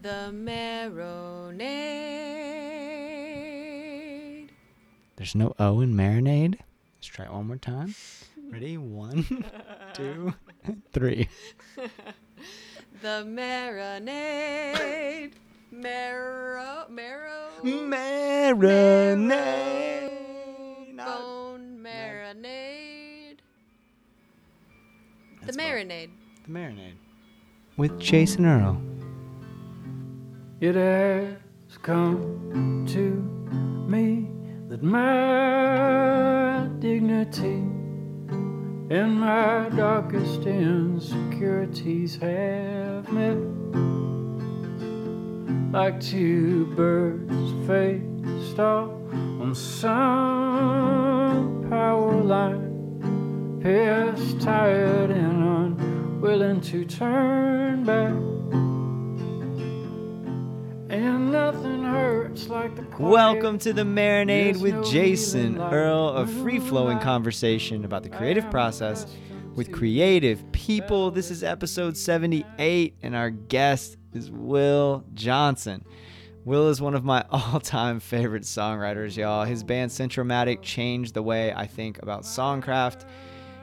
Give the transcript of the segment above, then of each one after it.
The marinade. There's no O in marinade. Let's try it one more time. Ready? One, two, three. The marinade. Marrow. Marrow. Marinade. Bone marinade. The That's marinade. The marinade. With Jason Earle. It has come to me that my dignity and my darkest insecurities have met like two birds faced off on some power line, pissed, tired, and unwilling to turn back. And nothing hurts like the Welcome to the Marinade with no Jason like Earle, a free flowing conversation about the creative process with creative people. This is episode 78, and our guest is Will Johnson. Will is one of my all time favorite songwriters, y'all. His band Centro-matic changed the way I think about songcraft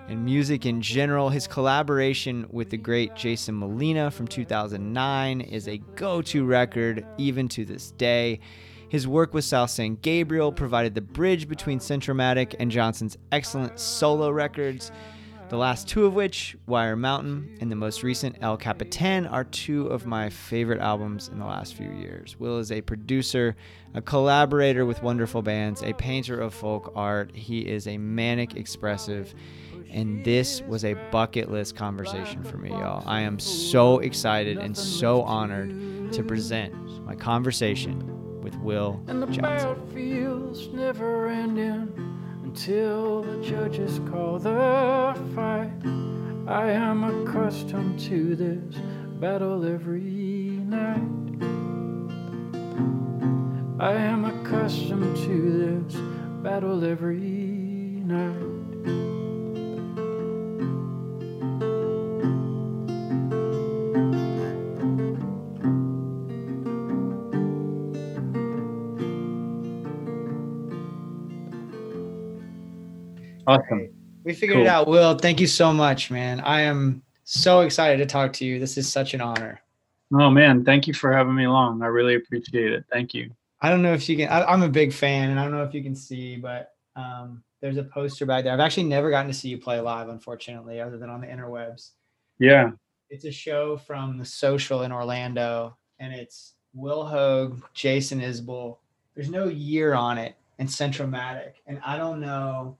and music in general. His collaboration with the great Jason Molina from 2009 is a go to record even to this day. His work with South San Gabriel provided the bridge between Centro-matic and Johnson's excellent solo records. The last two of which, Wire Mountain and the most recent El Capitan, are two of my favorite albums in the last few years. Will is a producer, a collaborator with wonderful bands, a painter of folk art. He is a manic expressive, and this was a bucket list conversation for me, y'all. I am so excited and so honored to present my conversation with Will And the Johnson. battlefield's never ending until the judges call the fight. I am accustomed to this battle every night. I am accustomed to this battle every night. Awesome. We figured Cool. it out. Will, thank you so much, man. I am so excited to talk to you. This is such an honor. Oh man, thank you for having me along. I really appreciate it. Thank you. I don't know if you can, I, I'm a big fan, and I don't know if you can see, but um, there's a poster back there. I've actually never gotten to see you play live, unfortunately, other than on the interwebs. Yeah. It's a show from the social in Orlando, and it's Will Hoge, Jason Isbell. There's no year on it, and Centro-matic. And I don't know.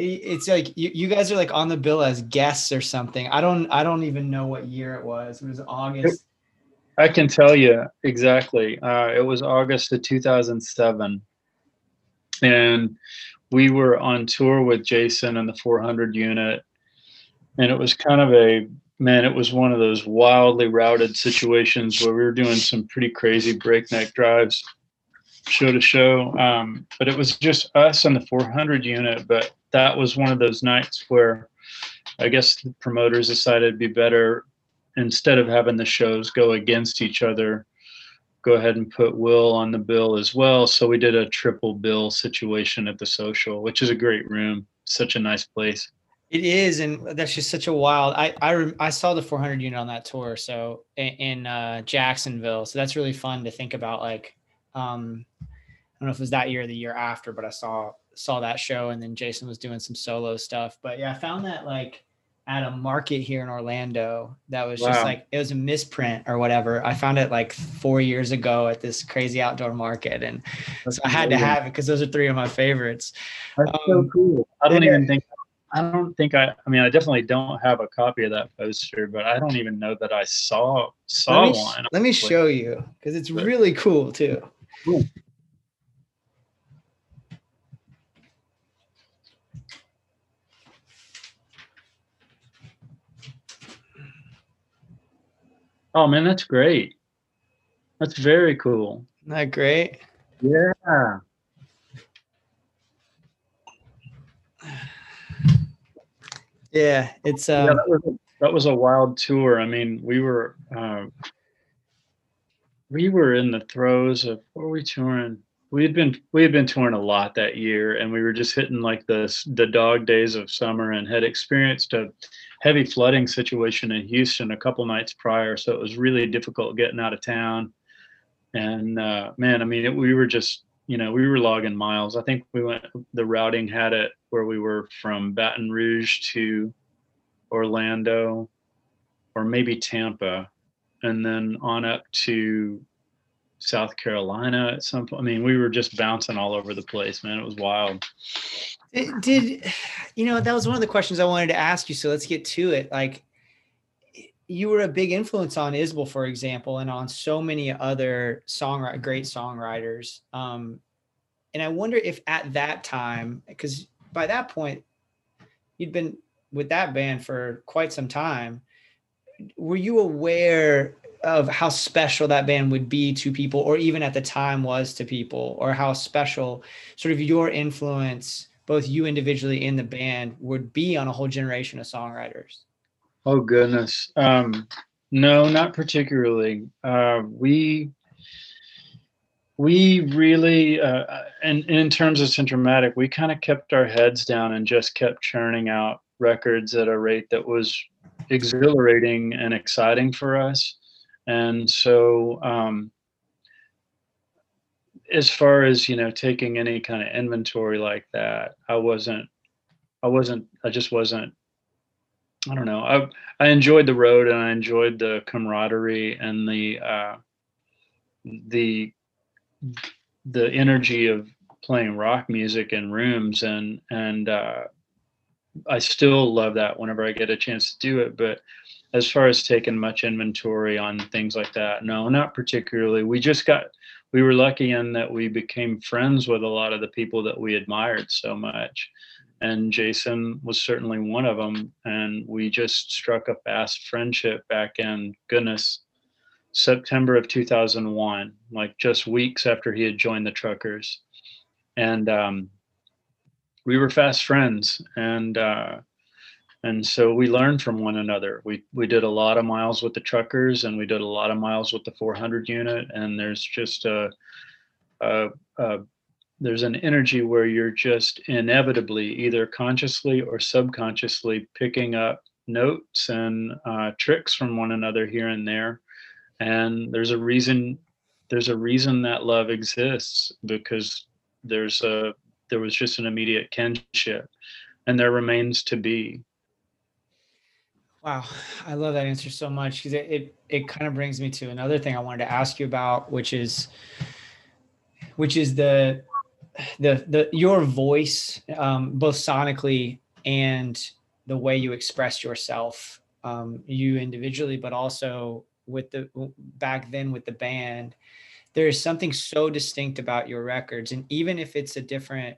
It- It's like you, you guys are like on the bill as guests or something. I don't I don't even know what year it was. It was August. I can tell you exactly. Uh, it was August of 2007. And we were on tour with Jason and the 400 unit. And it was kind of a, man, it was one of those wildly routed situations where we were doing some pretty crazy breakneck drives show to show. Um, but it was just us and the 400 unit. But that was one of those nights where I guess the promoters decided it'd be better instead of having the shows go against each other, go ahead and put Will on the bill as well. So we did a triple bill situation at the social, which is a great room. Such a nice place. It is, and that's just such a wild. I I, I saw the 400 unit on that tour, so in, uh, Jacksonville. So that's really fun to think about. Like, um, I don't know if it was that year or the year after, but I saw saw that show, and then Jason was doing some solo stuff. But yeah, I found that like at a market here in Orlando that was just like it was a misprint or whatever. I found it like four years ago at this crazy outdoor market, and so I had to have it because those are three of my favorites. That's so um, cool. I don't even think. I don't think I. I mean, I definitely don't have a copy of that poster, but I don't even know that I saw saw let me, one. Let me show you because it's really cool too. Cool. Oh man, that's great. That's very cool. Isn't that great? Yeah. Yeah, it's yeah, um, that was, a, that was a wild tour. I mean, we were uh, we were in the throes of what were we touring? We had been we had been touring a lot that year, and we were just hitting like the the dog days of summer, and had experienced a heavy flooding situation in Houston a couple nights prior. So it was really difficult getting out of town. And uh, man, I mean, it, we were just you know we were logging miles. I think we went the routing had it where we were from Baton Rouge to Orlando, or maybe Tampa, and then on up to South Carolina at some point. I mean, we were just bouncing all over the place, man. It was wild. Did, did you know that was one of the questions I wanted to ask you? So let's get to it. Like, you were a big influence on Isbell, for example, and on so many other songwriter, great songwriters. Um, and I wonder if at that time, because by that point, you'd been with that band for quite some time. Were you aware of how special that band would be to people, or even at the time was to people, or how special sort of your influence, both you individually in the band, would be on a whole generation of songwriters? Oh goodness, um, no, not particularly. Uh, we we really, uh, and, and in terms of Centro-matic, we kind of kept our heads down and just kept churning out records at a rate that was exhilarating and exciting for us. And so, um, as far as you know, taking any kind of inventory like that, I wasn't, I wasn't, I just wasn't. I don't know. I I enjoyed the road and I enjoyed the camaraderie and the uh, the the energy of playing rock music in rooms and and uh, I still love that whenever I get a chance to do it. But as far as taking much inventory on things like that, no, not particularly. We just got, we were lucky in that we became friends with a lot of the people that we admired so much. And Jason was certainly one of them. And we just struck a fast friendship back in, goodness, September of 2001, like just weeks after he had joined the Truckers. And, um, we were fast friends and uh, and so we learned from one another. We we did a lot of miles with the truckers and we did a lot of miles with the 400 unit. And there's just a, a, a there's an energy where you're just inevitably either consciously or subconsciously picking up notes and uh, tricks from one another here and there. And there's a reason there's a reason that love exists because there's a there was just an immediate kinship and there remains to be wow i love that answer so much because it, it it kind of brings me to another thing i wanted to ask you about which is which is the the the your voice um, both sonically and the way you express yourself um, you individually but also with the back then with the band there is something so distinct about your records and even if it's a different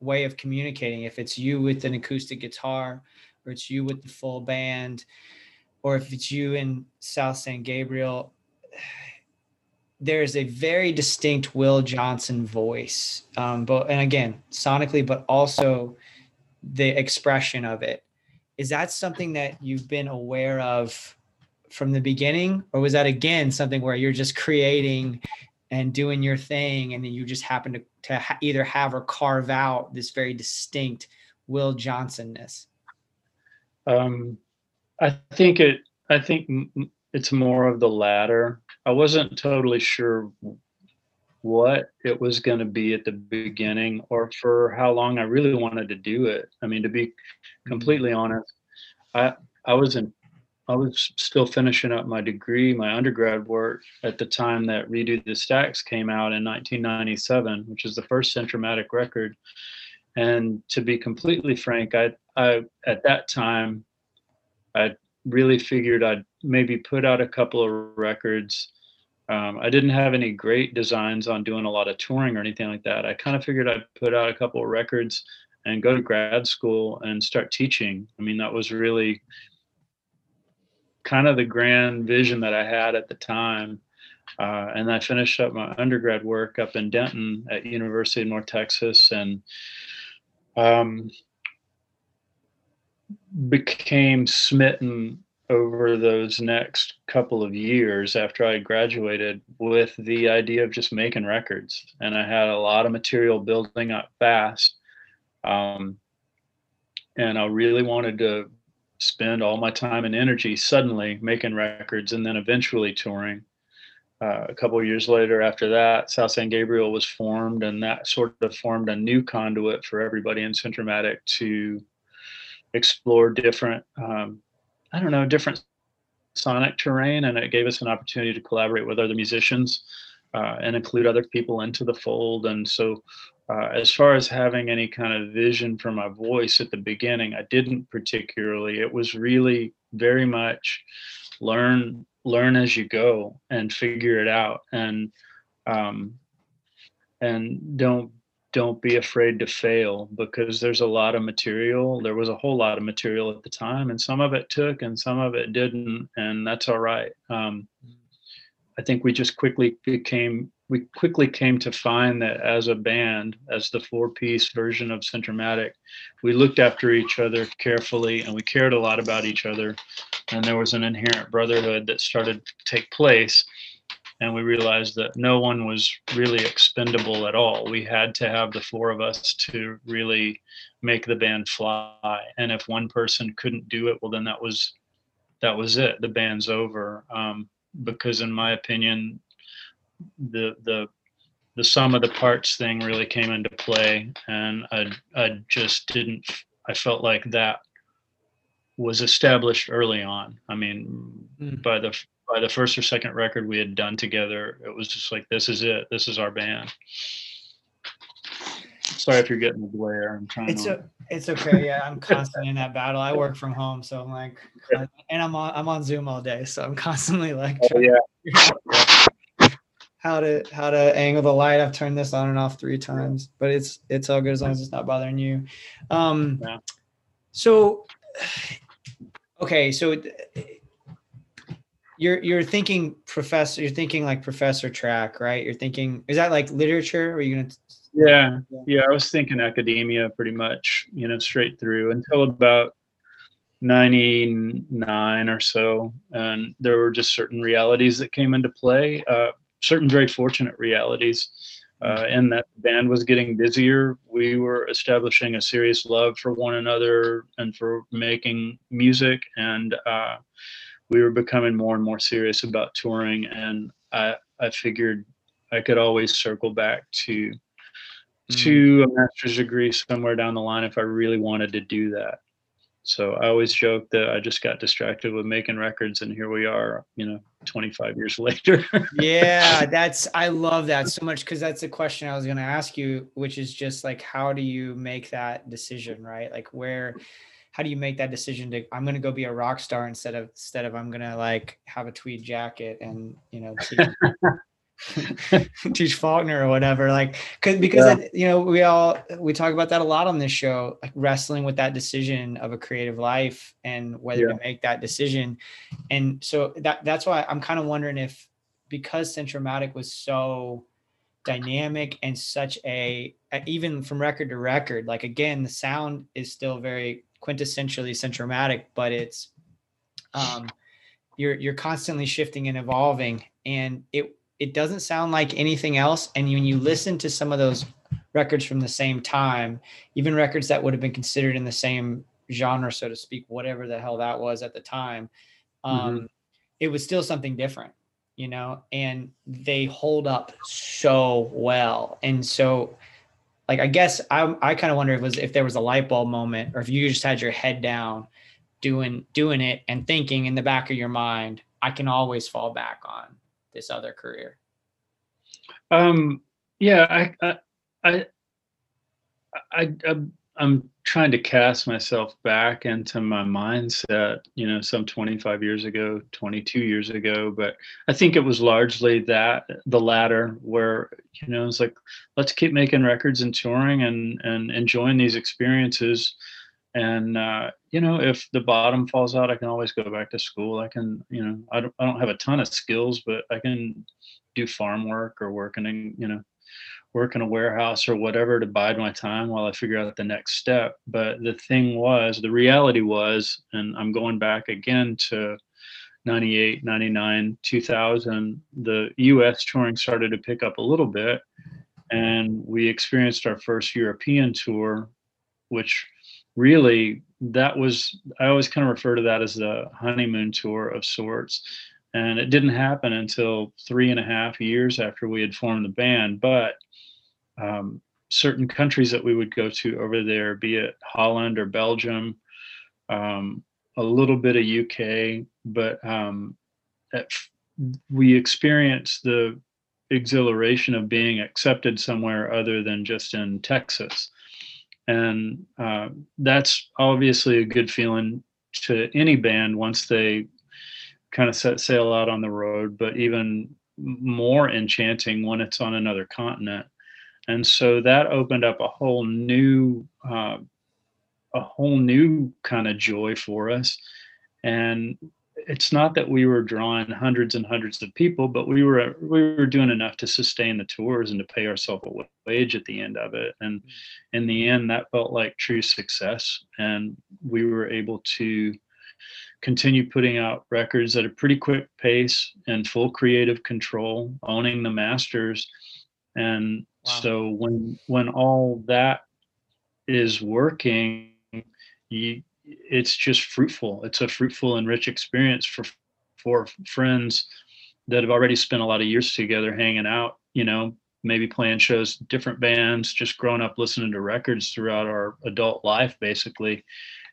way of communicating if it's you with an acoustic guitar or it's you with the full band or if it's you in south san gabriel there's a very distinct will johnson voice um, but and again sonically but also the expression of it. Is that something that you've been aware of from the beginning or was that again something where you're just creating and doing your thing and then you just happen to, to ha- either have or carve out this very distinct will johnsonness um, i think it i think it's more of the latter i wasn't totally sure what it was going to be at the beginning or for how long i really wanted to do it i mean to be completely honest i i was in I was still finishing up my degree, my undergrad work at the time that Redo the Stacks came out in 1997, which is the first Centro-matic record. And to be completely frank, I, I at that time, I really figured I'd maybe put out a couple of records. Um, I didn't have any great designs on doing a lot of touring or anything like that. I kind of figured I'd put out a couple of records and go to grad school and start teaching. I mean, that was really kind of the grand vision that I had at the time. Uh, and I finished up my undergrad work up in Denton at University of North Texas, and um, became smitten over those next couple of years after I graduated with the idea of just making records. And I had a lot of material building up fast. Um, and I really wanted to spend all my time and energy suddenly making records and then eventually touring. Uh, a couple years later after that, South San Gabriel was formed, and that sort of formed a new conduit for everybody in Centro-matic to explore different um, I don't know, different sonic terrain, and it gave us an opportunity to collaborate with other musicians uh, and include other people into the fold. And so, uh, as far as having any kind of vision for my voice at the beginning, I didn't particularly. It was really very much learn learn as you go and figure it out and um, and don't don't be afraid to fail because there's a lot of material. There was a whole lot of material at the time, and some of it took and some of it didn't, and that's all right. Um, I think we just quickly became we quickly came to find that as a band, as the four-piece version of Centro-matic, we looked after each other carefully and we cared a lot about each other, and there was an inherent brotherhood that started to take place and we realized that no one was really expendable at all. We had to have the four of us to really make the band fly. And if one person couldn't do it, well, then that was that was it. The band's over. Um, because in my opinion, the the the sum of the parts thing really came into play, and I I just didn't. I felt like that was established early on. I mean, mm. by the by the first or second record we had done together, it was just like, this is it. This is our band. Sorry if you're getting the glare. I'm trying. It's to... a, it's okay. Yeah, I'm constantly in that battle. I work from home, so I'm like, and I'm on I'm on Zoom all day, so I'm constantly like, oh, yeah. how to how to angle the light. I've turned this on and off three times, but it's it's all good as long as it's not bothering you. Um, yeah. so okay, so you're you're thinking professor you're thinking like professor track right you're thinking is that like literature or are you gonna yeah yeah. i was thinking academia pretty much you know straight through until about 99 or so and there were just certain realities that came into play uh, certain very fortunate realities uh, and that the band was getting busier. We were establishing a serious love for one another and for making music and uh, we were becoming more and more serious about touring and i i figured i could always circle back to mm. to a master's degree somewhere down the line if i really wanted to do that. So i always joke that i just got distracted with making records and here we are you know 25 years later. Yeah that's i love that so much because that's a question i was going to ask you which is just like how do you make that decision right? Like where how do you make that decision to i'm going to go be a rock star instead of instead of i'm going to like have a tweed jacket and you know teach, faulkner or whatever like cause, because yeah. I, you know we all we talk about that a lot on this show like wrestling with that decision of a creative life and whether yeah. to make that decision and so that that's why i'm kind of wondering if because centro-matic was so dynamic and such a even from record to record like again the sound is still very quintessentially centro-matic, but it's um, you're you're constantly shifting and evolving, and it it doesn't sound like anything else. And when you listen to some of those records from the same time, even records that would have been considered in the same genre, so to speak, whatever the hell that was at the time, um, mm-hmm. it was still something different, you know. And they hold up so well, and so like I guess I I kind of wonder if was if there was a light bulb moment or if you just had your head down doing doing it and thinking in the back of your mind, I can always fall back on this other career. Um yeah, I I I, I, I'm trying to cast myself back into my mindset, you know, some 25 years ago, 22 years ago. But I think it was largely that the latter, where you know, it's like let's keep making records and touring and and enjoying these experiences. And uh, you know, if the bottom falls out, I can always go back to school. I can, you know, I don't I don't have a ton of skills, but I can do farm work or work in, a, you know, work in a warehouse or whatever to bide my time while I figure out the next step. But the thing was, the reality was, and I'm going back again to 98, 99, 2000, the US touring started to pick up a little bit. And we experienced our first European tour, which really that was i always kind of refer to that as the honeymoon tour of sorts. And it didn't happen until three and a half years after we had formed the band but um, certain countries that we would go to over there be it holland or belgium um, a little bit of uk but um, at, we experienced the exhilaration of being accepted somewhere other than just in texas and uh, that's obviously a good feeling to any band once they kind of set sail out on the road but even more enchanting when it's on another continent. And so that opened up a whole new uh, a whole new kind of joy for us. And it's not that we were drawing hundreds and hundreds of people, but we were we were doing enough to sustain the tours and to pay ourselves a wage at the end of it. And in the end, that felt like true success. And we were able to continue putting out records at a pretty quick pace and full creative control, owning the masters. And wow. so when when all that is working, you it's just fruitful. It's a fruitful and rich experience for for friends that have already spent a lot of years together hanging out, you know, maybe playing shows, different bands, just growing up listening to records throughout our adult life, basically.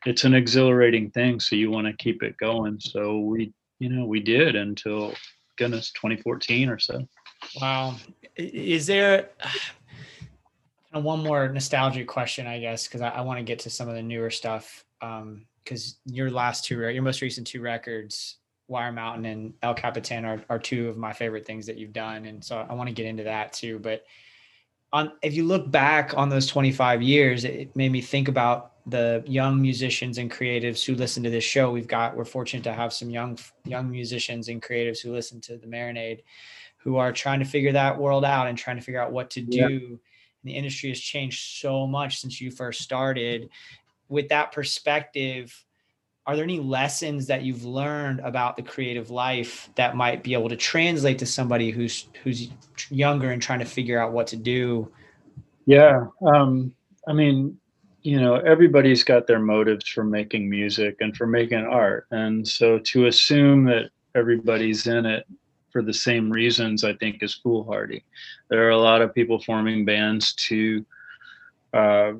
It's an exhilarating thing. So you want to keep it going. So we, you know, we did until goodness, 2014 or so. Wow. Is there one more nostalgic question, I guess, because I, I want to get to some of the newer stuff um because your last two your most recent two records wire mountain and el capitan are, are two of my favorite things that you've done and so i want to get into that too but on if you look back on those 25 years it made me think about the young musicians and creatives who listen to this show we've got we're fortunate to have some young young musicians and creatives who listen to the marinade who are trying to figure that world out and trying to figure out what to do yeah. the industry has changed so much since you first started with that perspective, are there any lessons that you've learned about the creative life that might be able to translate to somebody who's who's younger and trying to figure out what to do? Yeah, um, I mean, you know, everybody's got their motives for making music and for making art, and so to assume that everybody's in it for the same reasons, I think, is foolhardy. There are a lot of people forming bands to uh,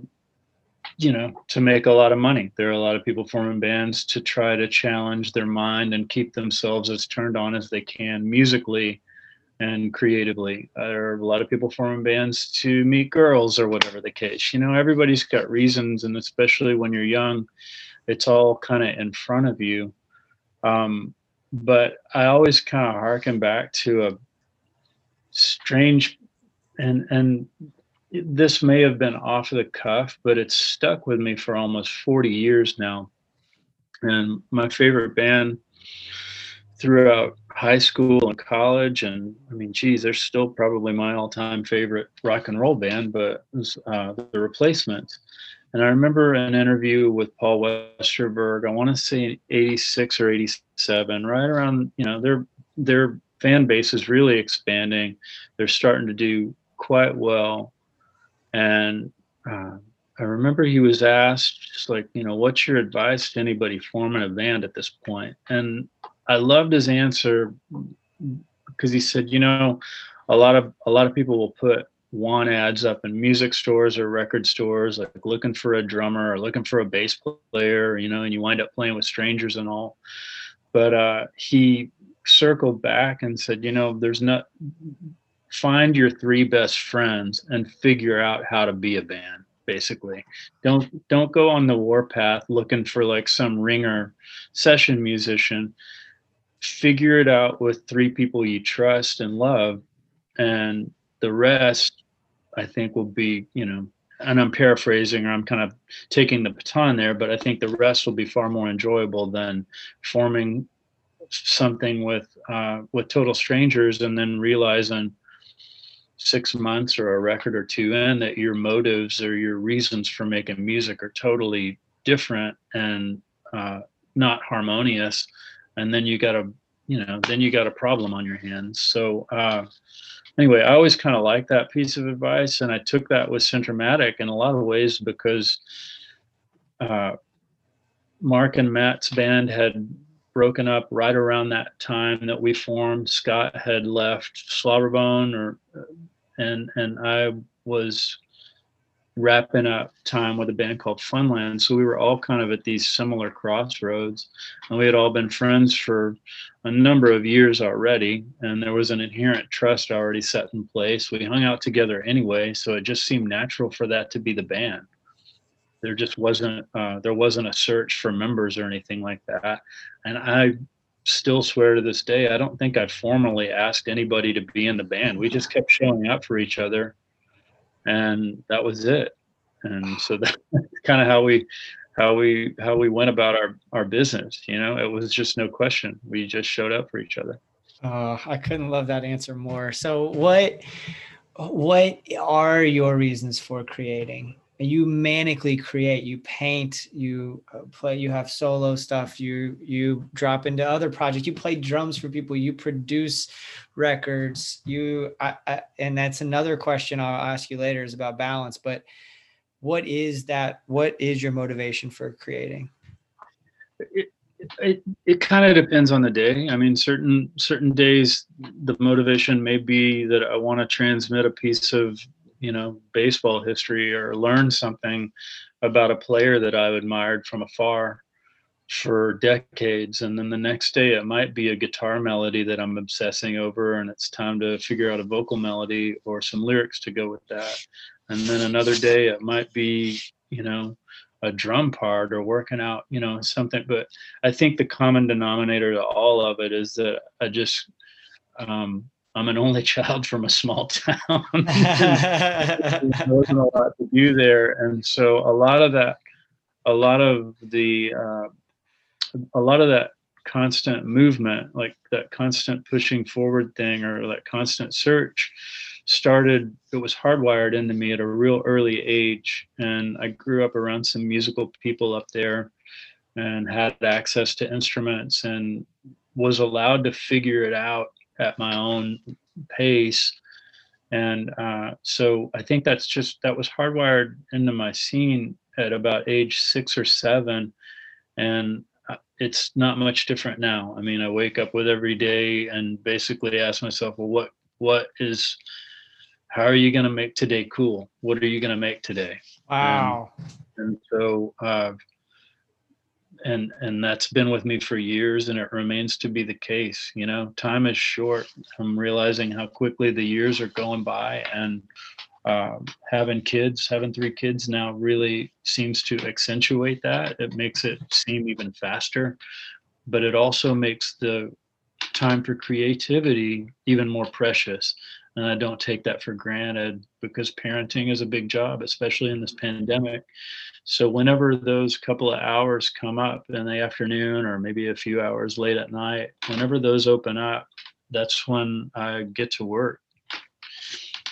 you know, to make a lot of money. There are a lot of people forming bands to try to challenge their mind and keep themselves as turned on as they can musically and creatively. There are a lot of people forming bands to meet girls or whatever the case. You know, everybody's got reasons, and especially when you're young, it's all kind of in front of you. Um, but I always kind of harken back to a strange and and this may have been off the cuff, but it's stuck with me for almost 40 years now. And my favorite band throughout high school and college, and I mean, geez, they're still probably my all time favorite rock and roll band, but was, uh, The Replacements. And I remember an interview with Paul Westerberg, I want to say 86 or 87, right around, you know, their, their fan base is really expanding. They're starting to do quite well and uh, I remember he was asked, just like, you know, what's your advice to anybody forming a band at this point? And I loved his answer because he said, you know, a lot of a lot of people will put want ads up in music stores or record stores, like looking for a drummer or looking for a bass player, you know, and you wind up playing with strangers and all. But uh, he circled back and said, you know, there's not find your three best friends and figure out how to be a band basically. Don't don't go on the warpath looking for like some ringer session musician. Figure it out with three people you trust and love and the rest i think will be you know and i'm paraphrasing or i'm kind of taking the baton there but i think the rest will be far more enjoyable than forming something with uh, with total strangers and then realizing six months or a record or two in that your motives or your reasons for making music are totally different and uh, not harmonious. And then you got a you know then you got a problem on your hands. So uh, anyway i always kind of liked that piece of advice and i took that with centro-matic in a lot of ways because uh, mark and matt's band had broken up right around that time that we formed. Scott had left slobberbone or and and i was wrapping up time with a band called Funland. So we were all kind of at these similar crossroads, and we had all been friends for a number of years already, and there was an inherent trust already set in place. We hung out together anyway, so it just seemed natural for that to be the band. There just wasn't uh, there wasn't a search for members or anything like that, and I still swear to this day I don't think I formally asked anybody to be in the band. We just kept showing up for each other and that was it. And so that's kind of how we how we how we went about our our business you know? It was just no question. We just showed up for each other. Uh, i couldn't love that answer more. So what what are your reasons for creating you manically create you paint you uh, play you have solo stuff you you drop into other projects you play drums for people you produce records you I, I, and that's another question i'll ask you later is about balance but what is that what is your motivation for creating? It, it, it kind of depends on the day. I mean certain certain days the motivation may be that i want to transmit a piece of you know baseball history or learn something about a player that I've admired from afar for decades and then the next day it might be a guitar melody that I'm obsessing over and it's time to figure out a vocal melody or some lyrics to go with that. And then another day it might be you know a drum part or working out you know something. But I think the common denominator to all of it is that I just um, I'm an only child from a small town. there wasn't a lot to do there, and so a lot of that, a lot of the, uh, a lot of that constant movement, like that constant pushing forward thing, or that constant search, started. It was hardwired into me at a real early age, and I grew up around some musical people up there, and had access to instruments, and was allowed to figure it out at my own pace. And uh, so i think that's just that was hardwired into my scene at about age six or seven. And uh, it's not much different now. I mean i wake up with every day and basically ask myself well what what is how are you going to make today cool? What are you going to make today? Wow. And, and so uh, and and that's been with me for years and it remains to be the case you know? Time is short. I'm realizing how quickly the years are going by and uh, having kids having three kids now really seems to accentuate that. It makes it seem even faster but it also makes the time for creativity even more precious and i don't take that for granted because parenting is a big job especially in this pandemic so whenever those couple of hours come up in the afternoon or maybe a few hours late at night, whenever those open up, that's when I get to work.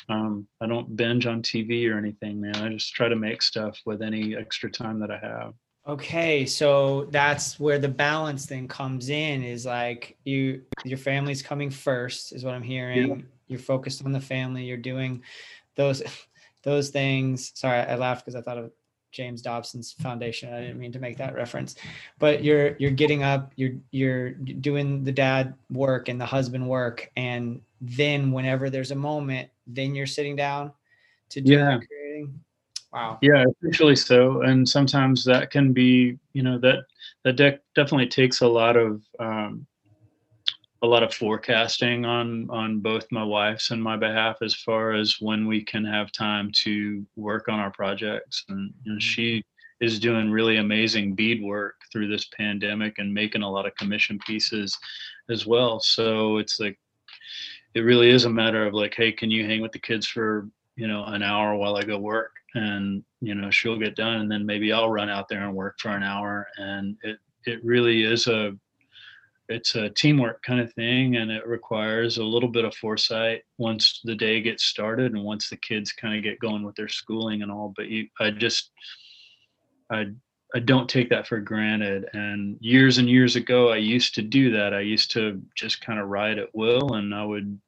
Um, I don't binge on TV or anything, man. I just try to make stuff with any extra time that I have. Okay, so that's where the balance thing comes in is like you your family's coming first is what I'm hearing. Yeah. You're focused on the family, you're doing those those things. Sorry, I laughed because I thought of James Dobson's foundation. I didn't mean to make that reference, but you're you're getting up, you're you're doing the dad work and the husband work, and then whenever there's a moment, then you're sitting down to do yeah. creating. Wow. Yeah, essentially so, and sometimes that can be, you know, that that de- definitely takes a lot of um, a lot of forecasting on on both my wife's and my behalf as far as when we can have time to work on our projects. And you know, mm-hmm. she is doing really amazing bead work through this pandemic and making a lot of commission pieces as well. So it's like it really is a matter of like hey can you hang with the kids for you know an hour while i go work? And you know she'll get done and then maybe i'll run out there and work for an hour. And it it really is a it's a teamwork kind of thing and it requires a little bit of foresight once the day gets started and once the kids kind of get going with their schooling and all but you i just i i don't take that for granted and years and years ago i used to do that. I used to just kind of ride at will and i would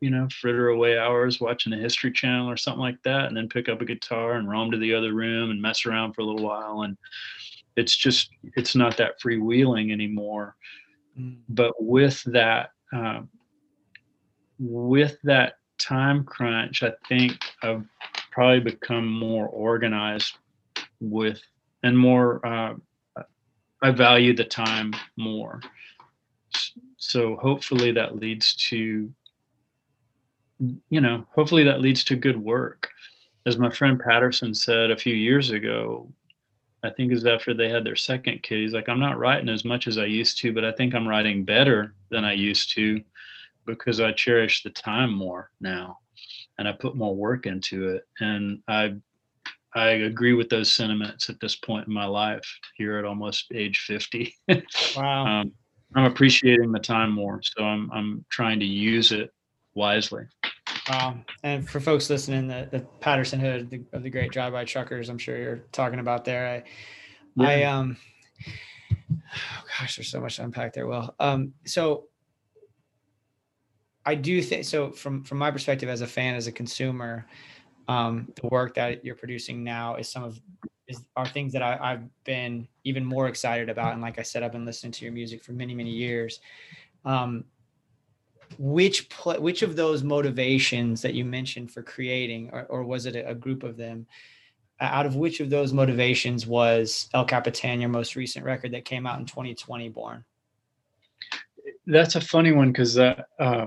you know fritter away hours watching the history channel or something like that and then pick up a guitar and roam to the other room and mess around for a little while and it's just it's not that freewheeling anymore Mm. but with that um, with that time crunch i think i've probably become more organized with and more uh, i value the time more so hopefully that leads to you know hopefully that leads to good work as my friend patterson said a few years ago I think is after they had their second kid. He's like, I'm not writing as much as I used to, but I think I'm writing better than I used to because I cherish the time more now and I put more work into it. And I I agree with those sentiments at this point in my life here at almost age 50. Wow. um, I'm appreciating the time more. So I'm I'm trying to use it wisely. Wow. And for folks listening, the, the Patterson Hood of the, of the Great Drive By Truckers, I'm sure you're talking about there. I, I um, oh gosh, there's so much to unpack there. Well, um, so I do think so. From from my perspective as a fan, as a consumer, um, the work that you're producing now is some of is are things that I, I've been even more excited about. And like I said, I've been listening to your music for many many years. Um, which pl- which of those motivations that you mentioned for creating, or, or was it a, a group of them? Out of which of those motivations was El Capitan, your most recent record that came out in 2020, born? that's a funny one because that uh,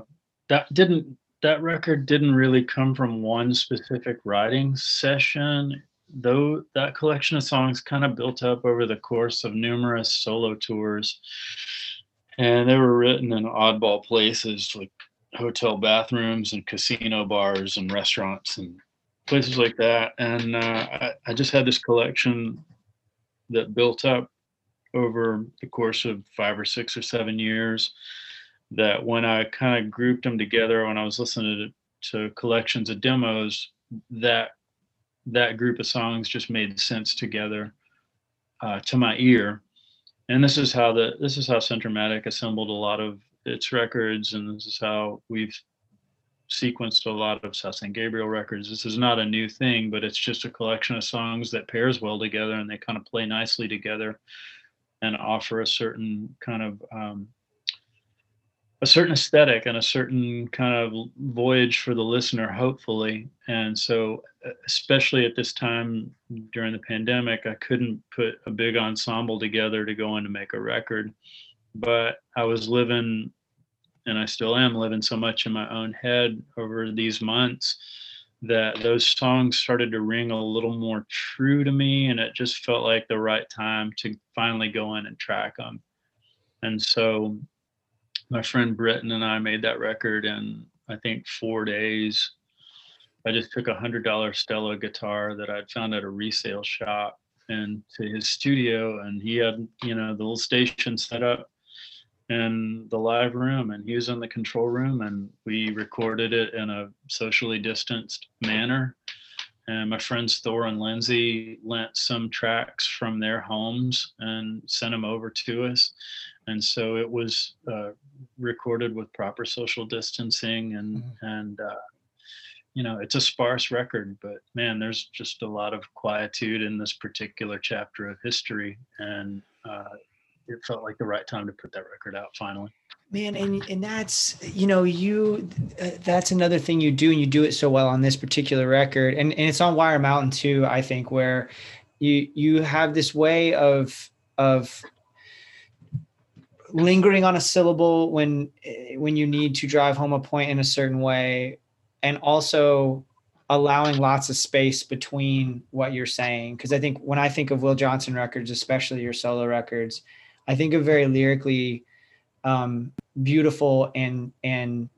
that didn't that record didn't really come from one specific writing session though that collection of songs kind of built up over the course of numerous solo tours and they were written in oddball places like hotel bathrooms and casino bars and restaurants and places like that and uh, I, I just had this collection that built up over the course of five or six or seven years that when I kind of grouped them together when I was listening to, to collections of demos, that that group of songs just made sense together uh, to my ear. And this is how the this is how Centro-matic assembled a lot of its records, and this is how we've sequenced a lot of South San Gabriel records. This is not a new thing, but it's just a collection of songs that pairs well together and they kind of play nicely together and offer a certain kind of um, a certain aesthetic and a certain kind of voyage for the listener hopefully. And so especially at this time during the pandemic i couldn't put a big ensemble together to go in to make a record. But i was living and i still am living so much in my own head over these months that those songs started to ring a little more true to me and it just felt like the right time to finally go in and track them and so my friend Britton and I made that record in I think four days. I just took a hundred dollar Stella guitar that I'd found at a resale shop and to his studio and he had, you know, the little station set up in the live room and he was in the control room and we recorded it in a socially distanced manner. And my friends Thor and Lindsay lent some tracks from their homes and sent them over to us and so it was uh, recorded with proper social distancing and Mhm. and uh, you know it's a sparse record but man there's just a lot of quietude in this particular chapter of history and uh, it felt like the right time to put that record out finally Man, and and that's you know you uh, that's another thing you do, and you do it so well on this particular record, and and it's on Wire Mountain too. I think where you you have this way of of lingering on a syllable when eh, when you need to drive home a point in a certain way, and also allowing lots of space between what you're saying. Because I think when I think of Will Johnson records, especially your solo records, I think of very lyrically um, beautiful and and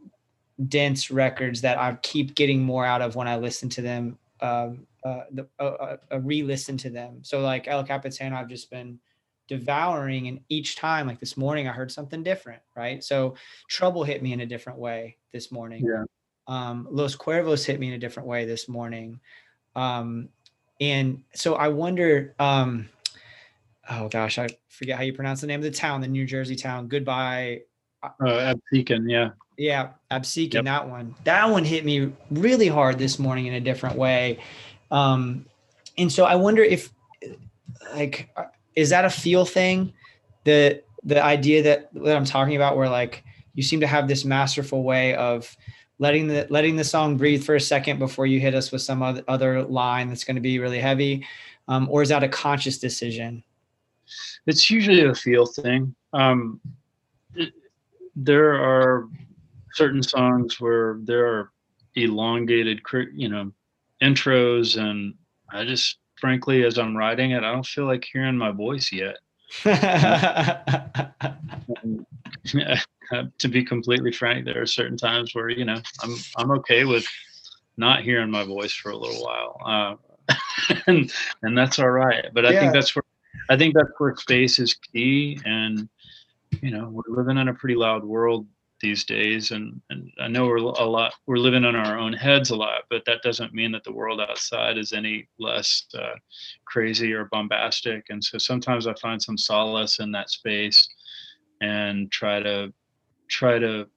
dense records that I keep getting more out of when I listen to them. Um, uh, the, uh, uh, uh, re-listen to them. So like El Capitan, I've just been devouring and each time like this morning i heard something different right so trouble hit me in a different way this morning Yeah. um los cuervos hit me in a different way this morning um and so i wonder um oh gosh i forget how you pronounce the name of the town the new jersey town goodbye Uh, Absecon, yeah. yeah, Absecon, Yep. that one. That one hit me really hard this morning in a different way. Um, and so I wonder if, like, uh, is that a feel thing? The the idea that that I'm talking about, where like you seem to have this masterful way of letting the letting the song breathe for a second before you hit us with some other, other line that's going to be really heavy, um, or is that a conscious decision? It's usually a feel thing. Um, there are certain songs where there are elongated, you know, intros, and I just, frankly, as I'm writing it, I don't feel like hearing my voice yet. To be completely frank, there are certain times where you know I'm I'm okay with not hearing my voice for a little while, uh, and and that's all right. But I Yeah. think that's where I think that's where space is key, and you know we're living in a pretty loud world these days, and and I know we're a lot we're living in our own heads a lot, but that doesn't mean that the world outside is any less uh, crazy or bombastic. And so sometimes I find some solace in that space, and try to try to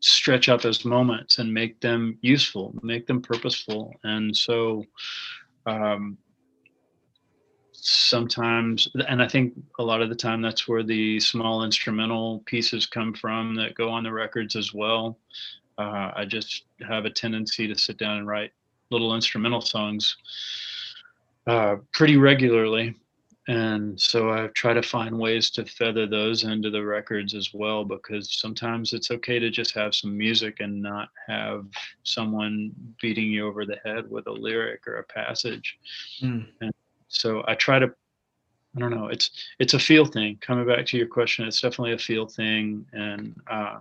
stretch out those moments and make them useful, make them purposeful. And so um, sometimes, and I think a lot of the time that's where the small instrumental pieces come from that go on the records as well. Uh, I just have a tendency to sit down and write little instrumental songs uh, pretty regularly and so I try to find ways to feather those into the records as well because sometimes it's okay to just have some music and not have someone beating you over the head with a lyric or a passage. Mm. And so I try to I don't know, it's it's a feel thing. Coming back to your question, it's definitely a feel thing and uh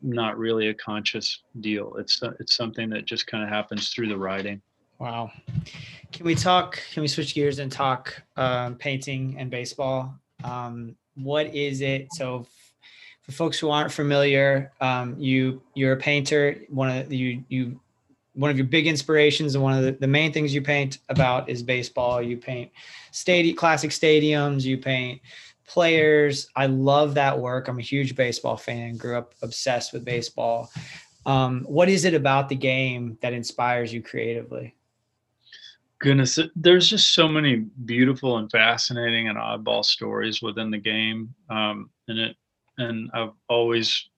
not really a conscious deal. It's it's something that just kind of happens through the writing. Wow. Can we talk? Can we switch gears and talk um, painting and baseball? Um, what is it? So, for folks who aren't familiar, um, you you're a painter. One of you you one of your big inspirations and one of the, the main things you paint about is baseball. You paint stadium classic stadiums. You paint players. I love that work. I'm a huge baseball fan. Grew up obsessed with baseball. Um, what is it about the game that inspires you creatively? goodness there's just so many beautiful and fascinating and oddball stories within the game um and it and i've always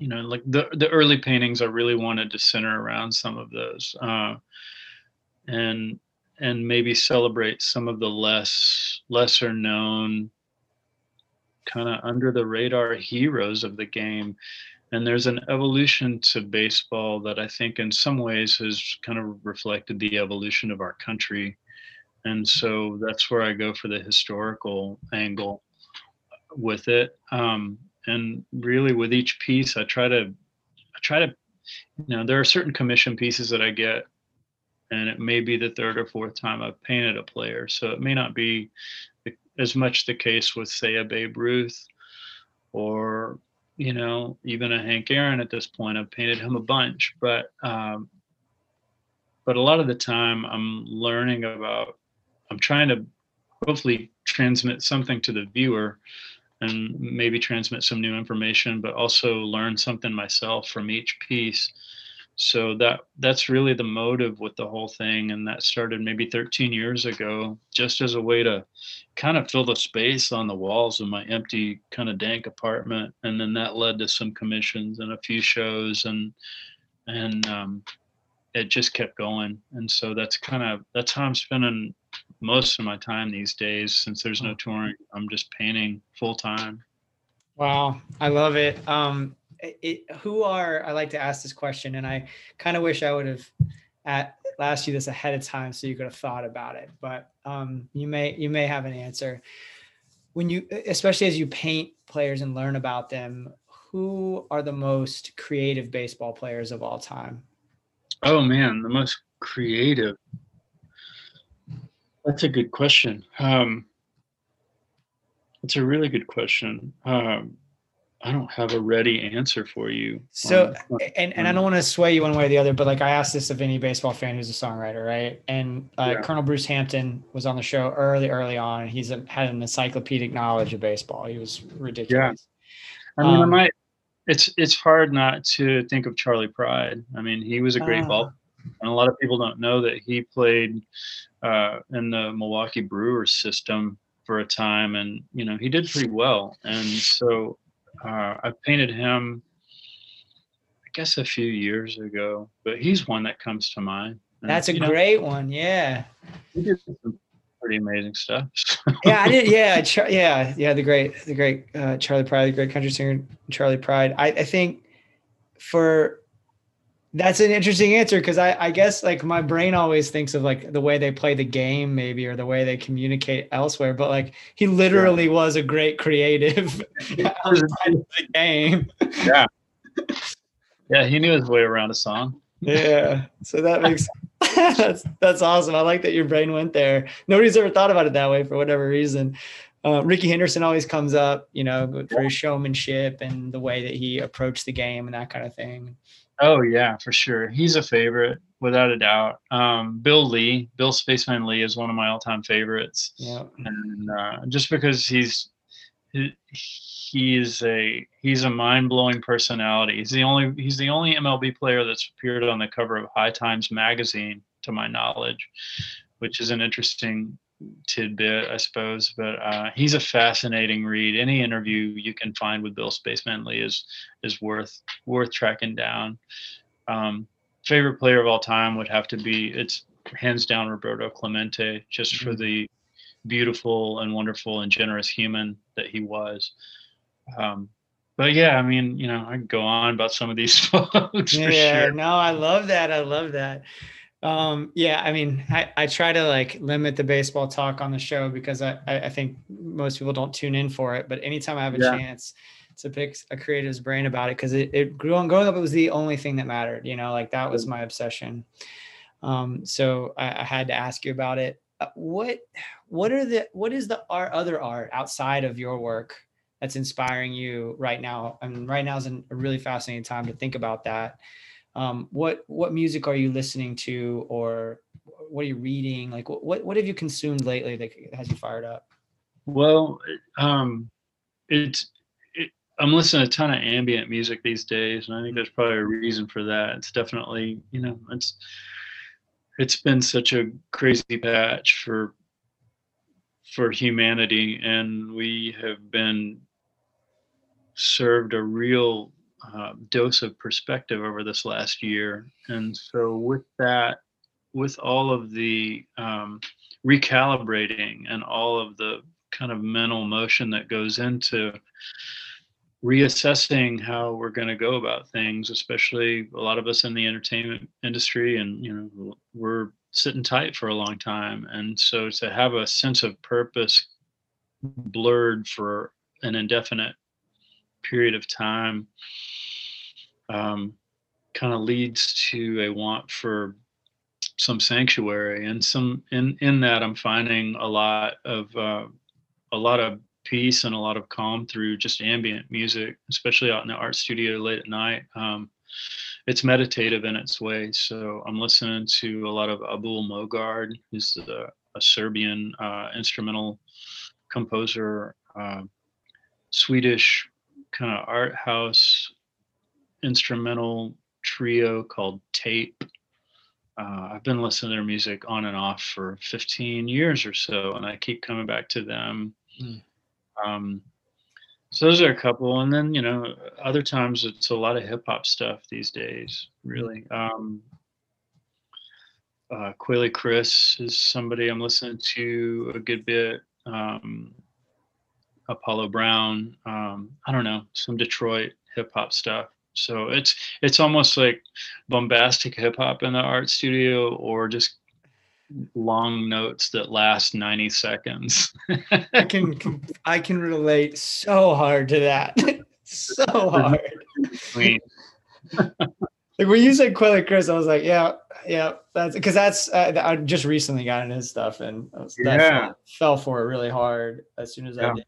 you know like the the early paintings i really wanted to center around some of those uh and and maybe celebrate some of the less lesser known kind of under the radar heroes of the game and there's an evolution to baseball that I think in some ways has kind of reflected the evolution of our country. And so that's where I go for the historical angle with it. Um, and really with each piece, I try to, I try to, you know, there are certain commission pieces that I get and it may be the third or fourth time I've painted a player. So it may not be as much the case with say a Babe Ruth or you know, even a Hank Aaron at this point. I've painted him a bunch, but um, but a lot of the time I'm learning about. I'm trying to hopefully transmit something to the viewer, and maybe transmit some new information, but also learn something myself from each piece. So that that's really the motive with the whole thing, and that started maybe 13 years ago, just as a way to kind of fill the space on the walls of my empty kind of dank apartment and then that led to some commissions and a few shows and and um, it just kept going and so that's kind of that's how i'm spending most of my time these days since there's no touring i'm just painting full time Wow, I love it. Um, it, it- who are I like to ask this question, and I kind of wish I would have at, asked you this ahead of time so you could have thought about it. But um, you may you may have an answer when you, especially as you paint players and learn about them. Who are the most creative baseball players of all time? oh man the most creative that's a good question um, It's a really good question. Um, I don't have a ready answer for you. So, on- and, and I don't want to sway you one way or the other, but like I asked this of any baseball fan who's a songwriter, right? And uh, Yeah. Colonel Bruce Hampton was on the show early, early on. and He's a, had an encyclopedic knowledge of baseball. He was ridiculous. Yeah. I mean, I um, might. It's it's hard not to think of Charley Pride. I mean, he was a great Ah. ball, and a lot of people don't know that he played uh, in the Milwaukee Brewers system for a time, and you know he did pretty well. And so uh, I painted him, I guess, a few years ago, but he's one that comes to mind. And, That's a you know, great one. Yeah. he did some pretty amazing stuff. yeah, I did. Yeah, Char- yeah, yeah. The great, the great uh, Charley Pride, the great country singer Charley Pride. I, I think for that's an interesting answer because I, I guess like my brain always thinks of like the way they play the game, maybe, or the way they communicate elsewhere. But like he literally was a great creative outside of the game. Yeah. Yeah, he knew his way around a song. Yeah. So that makes that's that's awesome. I like that your brain went there. Nobody's ever thought about it that way for whatever reason. Uh, Rickey Henderson always comes up, you know, for his showmanship and the way that he approached the game and that kind of thing. Oh yeah, for sure. He's a favorite without a doubt. Um, Bill Lee, Bill Spaceman Lee, is one of my all-time favorites, Yeah. and uh, just because he's he, he's a he's a mind-blowing personality. He's the only he's the only MLB player that's appeared on the cover of High Times magazine, to my knowledge, which is an interesting tidbit, I suppose. But uh, he's a fascinating read. Any interview you can find with Bill Spaceman Lee is is worth worth tracking down. Um, favorite player of all time would have to be it's hands down Roberto Clemente, just for the beautiful and wonderful and generous human that he was. Um, but yeah, I mean, you know, I could go on about some of these folks yeah, sure. no, I love that. I love that. Um, yeah, I mean, I, I try to like limit the baseball talk on the show because I, I think most people don't tune in for it. But anytime I have a Yeah. chance to pick a creative's brain about it, because it, it grew on growing up, it was the only thing that mattered, you know, like that was my obsession. Um, so I, I had to ask you about it. Uh, what what are the what is the art other art outside of your work that's inspiring you right now? I mean, right now is a really fascinating time to think about that. Um, what what music are you listening to, or what are you reading? Like, what what, have you consumed lately that has you fired up? Well, um, it's it, I'm listening to a ton of ambient music these days, and I think there's probably a reason for that. It's definitely you know it's it's been such a crazy patch for for humanity, and we have been served a real uh, dose of perspective over this last year, and so with that, with all of the um, recalibrating and all of the kind of mental motion that goes into reassessing how we're going to go about things especially a lot of us in the entertainment industry and you know we're sitting tight for a long time. And so to have a sense of purpose blurred for an indefinite period of time um, kind of leads to a want for some sanctuary. And some in in that i'm finding a lot of uh, a lot of peace and a lot of calm through just ambient music especially out in the art studio late at night. Um, it's meditative in its way. So i'm listening to a lot of abul mogard who's a, a serbian uh, instrumental composer uh, swedish kind of art house instrumental trio called tape uh, I've been listening to their music on and off for 15 years or so, and I keep coming back to them. Mm. Um, so those are a couple, and then you know, other times it's a lot of hip hop stuff these days. Really, um, uh, Quelle Chris is somebody I'm listening to a good bit. Um, Apollo Brown, um, I don't know, some Detroit hip hop stuff. So it's it's almost like bombastic hip hop in the art studio, or just long notes that last 90 seconds. I can I can relate so hard to that, so hard. Like when you said Quelle Chris, I was like, yeah, yeah, that's because that's uh, I just recently got into his stuff and I was, Yeah. fell, fell for it really hard as soon as I did.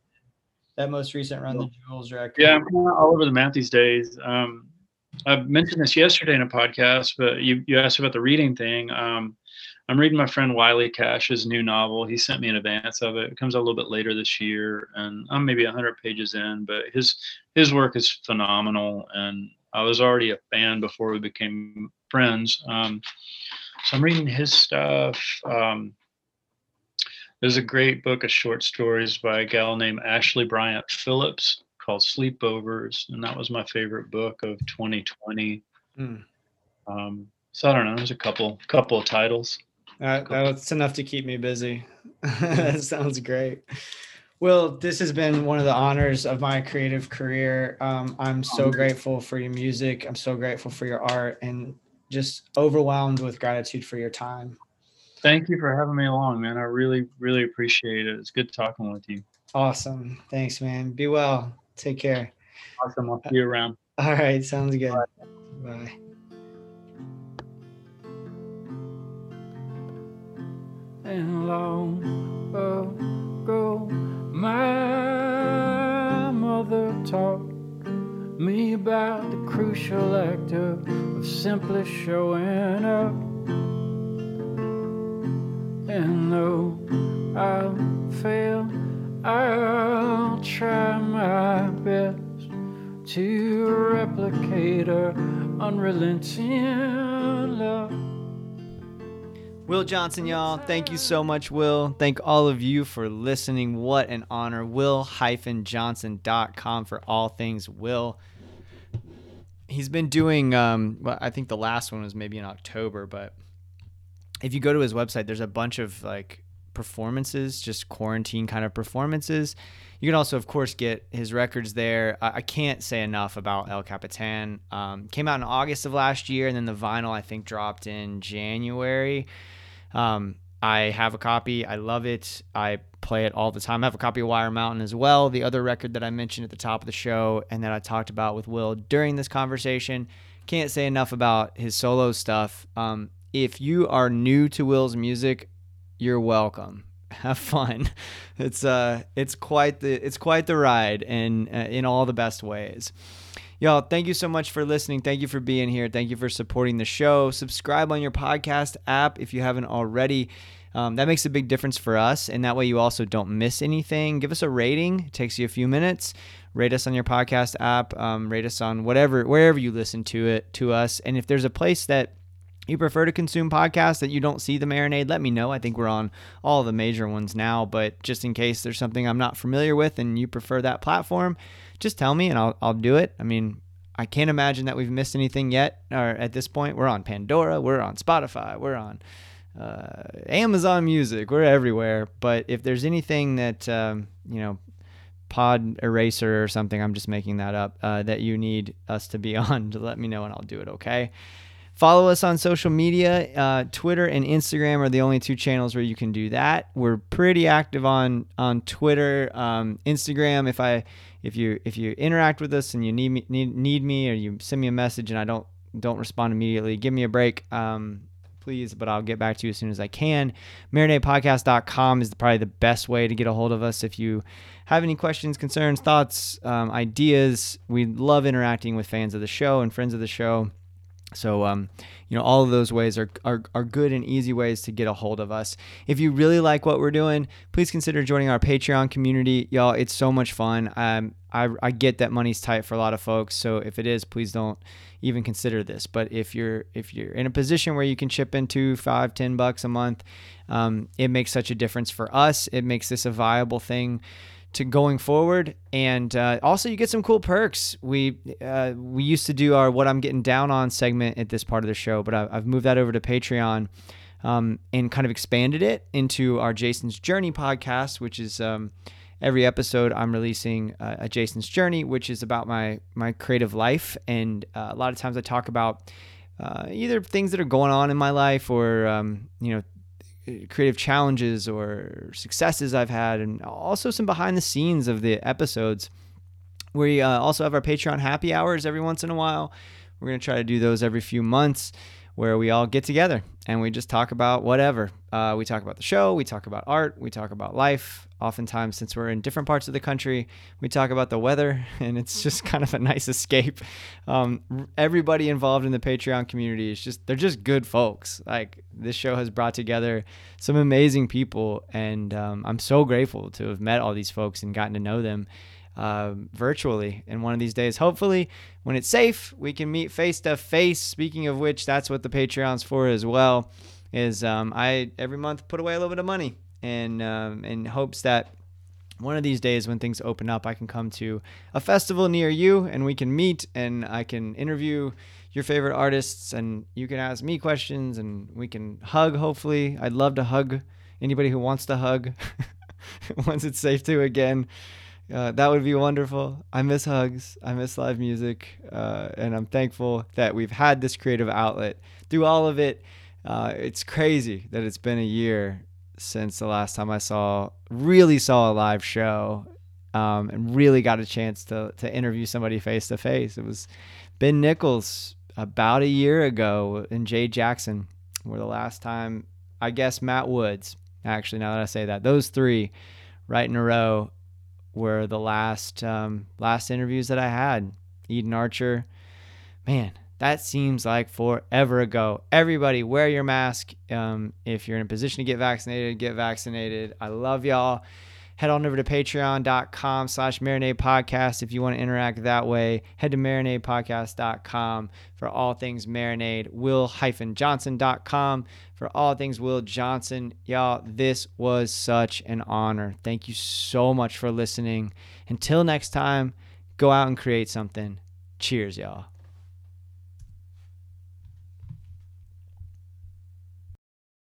That most recent Run the Jewels record. Yeah, I'm kinda all over the map these days. Um, I mentioned this yesterday in a podcast, but you, you asked about the reading thing. Um, I'm reading my friend Wiley Cash's new novel. He sent me in advance of it. It comes out a little bit later this year, and I'm maybe 100 pages in. But his his work is phenomenal, and I was already a fan before we became friends. Um, so I'm reading his stuff. Um, there's a great book of short stories by a gal named Ashleigh Bryant Phillips called Sleepovers, and that was my favorite book of 2020. Hmm. Um, so I don't know. There's a couple couple of titles. That, that's enough to keep me busy. that sounds great. Well, this has been one of the honors of my creative career. Um, I'm so grateful for your music. I'm so grateful for your art and just overwhelmed with gratitude for your time. Thank you for having me along, man. I really, really appreciate it. It's good talking with you. Awesome. Thanks, man. Be well. Take care. Awesome. I'll see you around. All right. Sounds good. Bye. and long ago my mother taught me about the crucial act of, of simply showing up and though I'll fail I'll try my best to replicate her unrelenting love Will Johnson, y'all. Thank you so much, Will. Thank all of you for listening. What an honor. Will-Johnson.com for all things Will. He's been doing, um, well, I think the last one was maybe in October, but if you go to his website, there's a bunch of like performances, just quarantine kind of performances. You can also, of course, get his records there. I, I can't say enough about El Capitan. Um, came out in August of last year, and then the vinyl I think dropped in January. Um, I have a copy. I love it. I play it all the time. I have a copy of Wire Mountain as well, the other record that I mentioned at the top of the show and that I talked about with Will during this conversation. Can't say enough about his solo stuff. Um, if you are new to Will's music, you're welcome. Have fun. It's uh, it's quite the it's quite the ride, and uh, in all the best ways. Y'all, thank you so much for listening. Thank you for being here. Thank you for supporting the show. Subscribe on your podcast app if you haven't already. Um, that makes a big difference for us, and that way you also don't miss anything. Give us a rating; it takes you a few minutes. Rate us on your podcast app. Um, rate us on whatever, wherever you listen to it to us. And if there's a place that you prefer to consume podcasts that you don't see the marinade, let me know. I think we're on all the major ones now, but just in case there's something I'm not familiar with and you prefer that platform, just tell me and I'll, I'll do it. I mean, I can't imagine that we've missed anything yet or at this point. We're on Pandora, we're on Spotify, we're on uh, Amazon Music, we're everywhere. But if there's anything that, um, you know, Pod Eraser or something, I'm just making that up, uh, that you need us to be on, to let me know and I'll do it, okay? Follow us on social media. Uh, Twitter and Instagram are the only two channels where you can do that. We're pretty active on on Twitter, um, Instagram. If I if you if you interact with us and you need me need, need me or you send me a message and I don't don't respond immediately, give me a break. Um, please, but I'll get back to you as soon as I can. MarinadePodcast.com is probably the best way to get a hold of us if you have any questions, concerns, thoughts, um, ideas. We love interacting with fans of the show and friends of the show. So, um, you know, all of those ways are, are, are good and easy ways to get a hold of us. If you really like what we're doing, please consider joining our Patreon community. Y'all, it's so much fun. Um, I, I get that money's tight for a lot of folks. So if it is, please don't even consider this. But if you're if you're in a position where you can chip into five, ten bucks a month, um, it makes such a difference for us. It makes this a viable thing to going forward. And uh, also, you get some cool perks. We uh, we used to do our "What I'm Getting Down On" segment at this part of the show, but I've moved that over to Patreon um, and kind of expanded it into our Jason's Journey podcast, which is. Um, every episode, I'm releasing uh, a Jason's Journey, which is about my my creative life, and uh, a lot of times I talk about uh, either things that are going on in my life or um, you know creative challenges or successes I've had, and also some behind the scenes of the episodes. We uh, also have our Patreon happy hours every once in a while, We're going to try to do those every few months where we all get together and we just talk about whatever. Uh, we talk about the show, we talk about art, we talk about life. Oftentimes, since we're in different parts of the country, we talk about the weather, and it's just kind of a nice escape. Um, everybody involved in the Patreon community is just, they're just good folks. Like, this show has brought together some amazing people, and um, I'm so grateful to have met all these folks and gotten to know them uh, virtually. And one of these days, hopefully, when it's safe, we can meet face to face. Speaking of which, that's what the Patreon's for as well. Is um, I every month put away a little bit of money and um, in hopes that one of these days when things open up, I can come to a festival near you and we can meet and I can interview your favorite artists and you can ask me questions and we can hug. Hopefully, I'd love to hug anybody who wants to hug once it's safe to again. Uh, that would be wonderful. I miss hugs. I miss live music. Uh, and I'm thankful that we've had this creative outlet through all of it. Uh, it's crazy that it's been a year since the last time I saw, really saw a live show um, and really got a chance to, to interview somebody face to face. It was Ben Nichols about a year ago and Jay Jackson were the last time, I guess Matt Woods, actually, now that I say that, those three right in a row were the last um, last interviews that I had. Eden Archer, man, that seems like forever ago. Everybody, wear your mask. Um, if you're in a position to get vaccinated, get vaccinated. I love y'all. Head on over to patreon.com slash marinade podcast if you want to interact that way. Head to marinadepodcast.com for all things marinade. will hyphen johnson.com for all things Will Johnson. Y'all, this was such an honor. Thank you so much for listening. Until next time, go out and create something. Cheers, y'all.